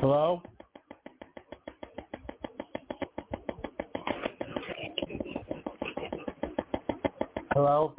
Hello? Hello?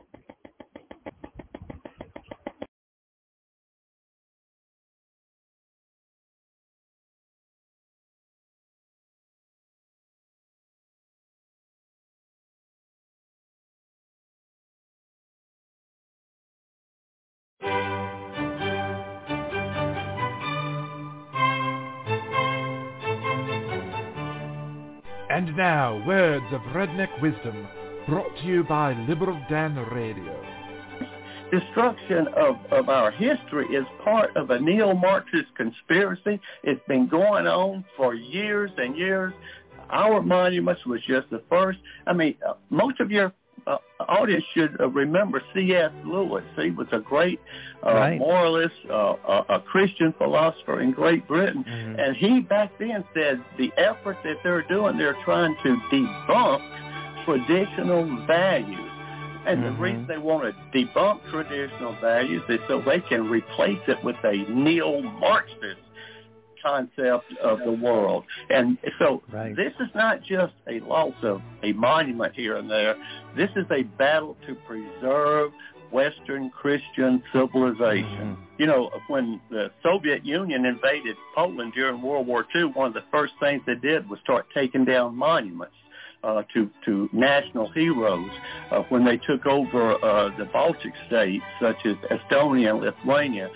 And now, words of redneck wisdom, brought to you by Liberal Dan Radio. Destruction of, of our history is part of a neo-Marxist conspiracy. It's been going on for years and years. Our monuments was just the first. I mean, uh, most of your uh, audience should uh, remember C.S. Lewis. He was a great uh, Right. moralist, uh, a, a Christian philosopher in Great Britain, Mhm. and he back then said the effort that they're doing, they're trying to debunk traditional values. And the Mhm. reason they want to debunk traditional values is so they can replace it with a neo-Marxist concept of the world. And so Right. this is not just a loss of a monument here and there. This is a battle to preserve Western Christian civilization. Mhm. You know, when the Soviet Union invaded Poland during World War II, one of the first things they did was start taking down monuments. Uh, to to national heroes uh, when they took over uh, the Baltic states such as Estonia and Lithuania,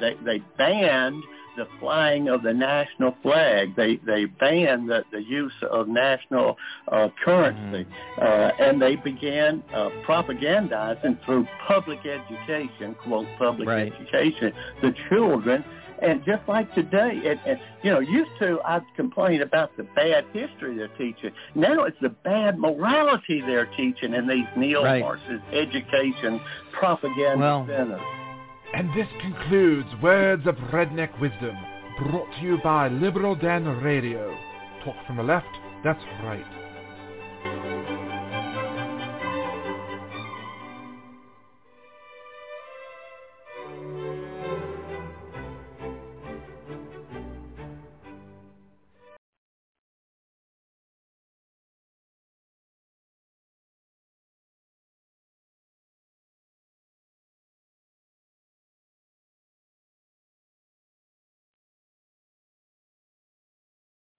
they they banned the flying of the national flag. They they banned the, the use of national uh, currency, uh, and they began uh, propagandizing through public education, quote public Right. education, the children. And just like today, and, and you know, used to I'd complain about the bad history they're teaching. Now it's the bad morality they're teaching in these neo-Marxist education propaganda Well- centers. And this concludes Words of Redneck Wisdom, brought to you by Liberal Dan Radio. Talk from the left, that's right.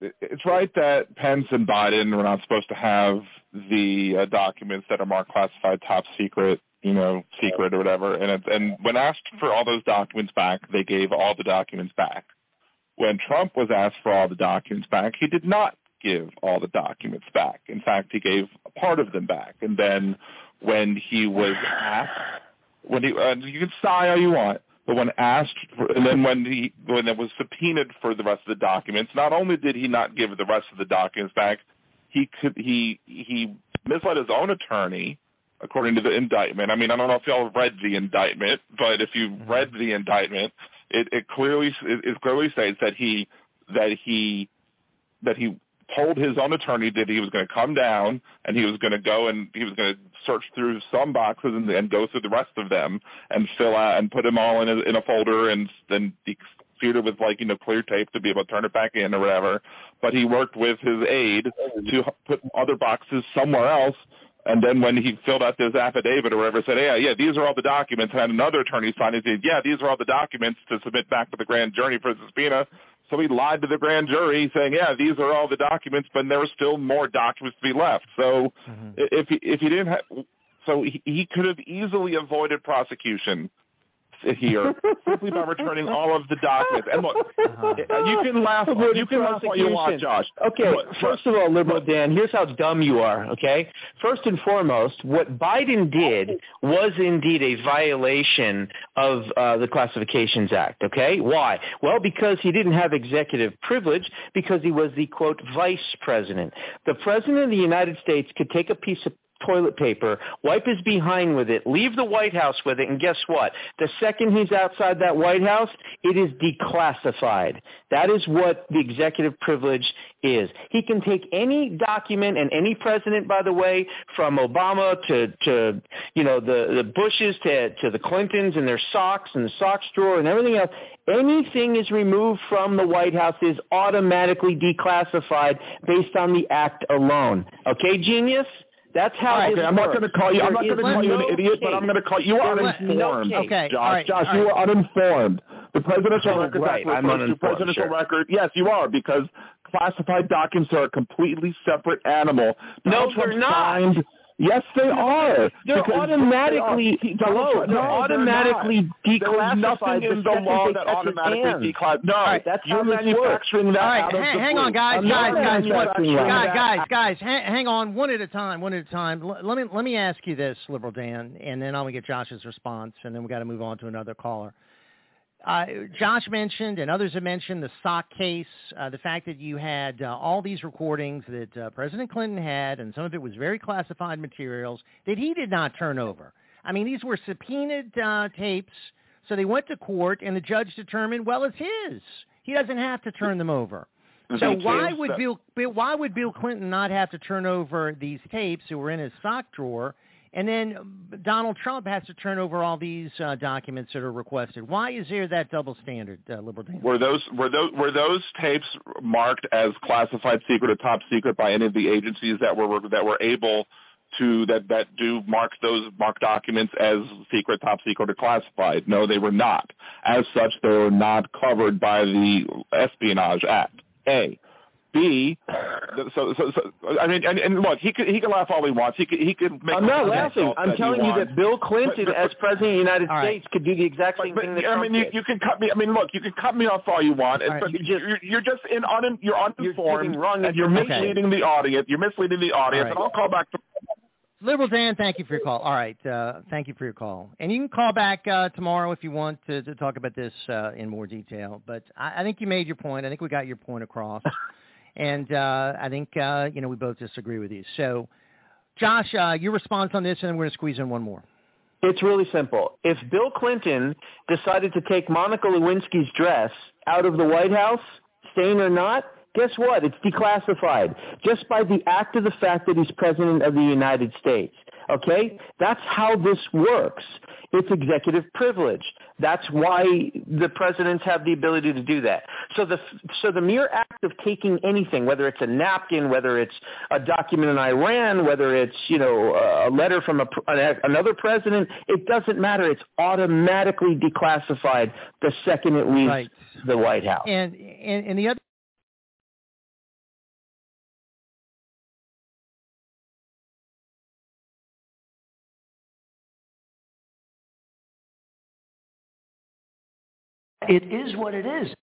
It's right that Pence and Biden were not supposed to have the uh, documents that are marked classified top secret, you know, secret or whatever. And it, and when asked for all those documents back, they gave all the documents back. When Trump was asked for all the documents back, he did not give all the documents back. In fact, he gave a part of them back. And then when he was asked, when he, uh, you can sigh all you want, but when asked, for, and then when he when it was subpoenaed for the rest of the documents, not only did he not give the rest of the documents back, he could he he misled his own attorney, according to the indictment. I mean, I don't know if y'all read the indictment, but if you mm-hmm. read the indictment, it, it clearly it, it clearly states that he that he that he told his own attorney that he was going to come down and he was going to go and he was going to search through some boxes and, and go through the rest of them and fill out and put them all in a, in a folder and then be sealed it with like you know clear tape to be able to turn it back in or whatever. But he worked with his aide to put other boxes somewhere else. And then when he filled out this affidavit or whatever, said, yeah, yeah, these are all the documents. And had another attorney sign it, said, yeah, these are all the documents to submit back to the grand jury for the subpoena. So he lied to the grand jury saying, yeah, these are all the documents, but there were still more documents to be left. So Mhm. if he, if he didn't have, so he, he could have easily avoided prosecution here simply by returning all of the documents. And look, Uh-huh. you can laugh, you can laugh all you want, Josh. Okay, Look, first of all, liberal Dan, here's how dumb you are, okay? First and foremost, what Biden did was indeed a violation of uh, the Classifications Act, okay? Why? Well, because he didn't have executive privilege because he was the, quote, vice president. The president of the United States could take a piece of toilet paper, wipe his behind with it, leave the White House with it, and guess what? The second he's outside that White House, it is declassified. That is what the executive privilege is. He can take any document and any president, by the way, from Obama to, to you know, the, the Bushes to, to the Clintons and their socks and the socks drawer and everything else. Anything is removed from the White House is automatically declassified based on the act alone. Okay, genius? That's how Okay, this I'm not going to call you. I'm not going to call you no an idiot, but I'm going to call you are There is no uninformed. Okay, Josh, all right, Josh, all you right. are uninformed. The presidential Oh, records right, I'm refers to uninformed, presidential sure. record. Yes, you are because classified documents are a completely separate animal. No, Donald they're Trump not. signed- Yes, they are. They're Because automatically they are. Hello, they're no, automatically There is declassified nothing the in the law that automatically declassifies. No, right, that's you're manufacturing that All right, out of hang, the hang on, guys, guys, guys, what, manufacturing that. guys, guys, guys, hang, on, one at a time, one at a time. L- let me let me ask you this, Liberal Dan, and then I'll get Josh's response, and then we got to move on to another caller. Uh, Josh mentioned, and others have mentioned, the sock case, uh, the fact that you had uh, all these recordings that uh, President Clinton had, and some of it was very classified materials that he did not turn over. I mean, these were subpoenaed uh, tapes, so they went to court, and the judge determined, well, it's his. He doesn't have to turn them over. So why would Bill, Bill why would Bill Clinton not have to turn over these tapes that were in his sock drawer, and then Donald Trump has to turn over all these uh, documents that are requested? Why is there that double standard, uh, Liberal Dan? Were those were those were those tapes marked as classified secret or top secret by any of the agencies that were that were able to that that do mark those mark documents as secret, top secret, or classified? No, they were not. As such, they were not covered by the Espionage Act. A. B. So, so, so I mean, and, and look, he could he can laugh all he wants. He could he could make. I'm not laughing. I'm telling you that Bill Clinton, But- but- as president of the United All right. States, could do the exact same but, thing that I Trump mean, you, you can cut me. I mean, look, you can cut me off all you want, All right, but you you just- are you're just in un, you're uninformed giving wrong and you're information. misleading the audience. You're misleading the audience, All right. and I'll call back. To, Liberal Dan, thank you for your call. All right, uh, thank you for your call. And you can call back uh, tomorrow if you want to, to talk about this uh, in more detail. But I, I think you made your point. I think we got your point across. and uh, I think, uh, you know, we both disagree with you. So, Josh, uh, your response on this, and then we're going to squeeze in one more. It's really simple. If Bill Clinton decided to take Monica Lewinsky's dress out of the White House, stain or not, guess what? It's declassified just by the act of the fact that he's president of the United States. Okay? That's how this works. It's executive privilege. That's why the presidents have the ability to do that. So the so the mere act of taking anything, whether it's a napkin, whether it's a document in Iran, whether it's you know a letter from a, another president, it doesn't matter. It's automatically declassified the second it leaves Right. the White House. And, and, and the other It is what it is.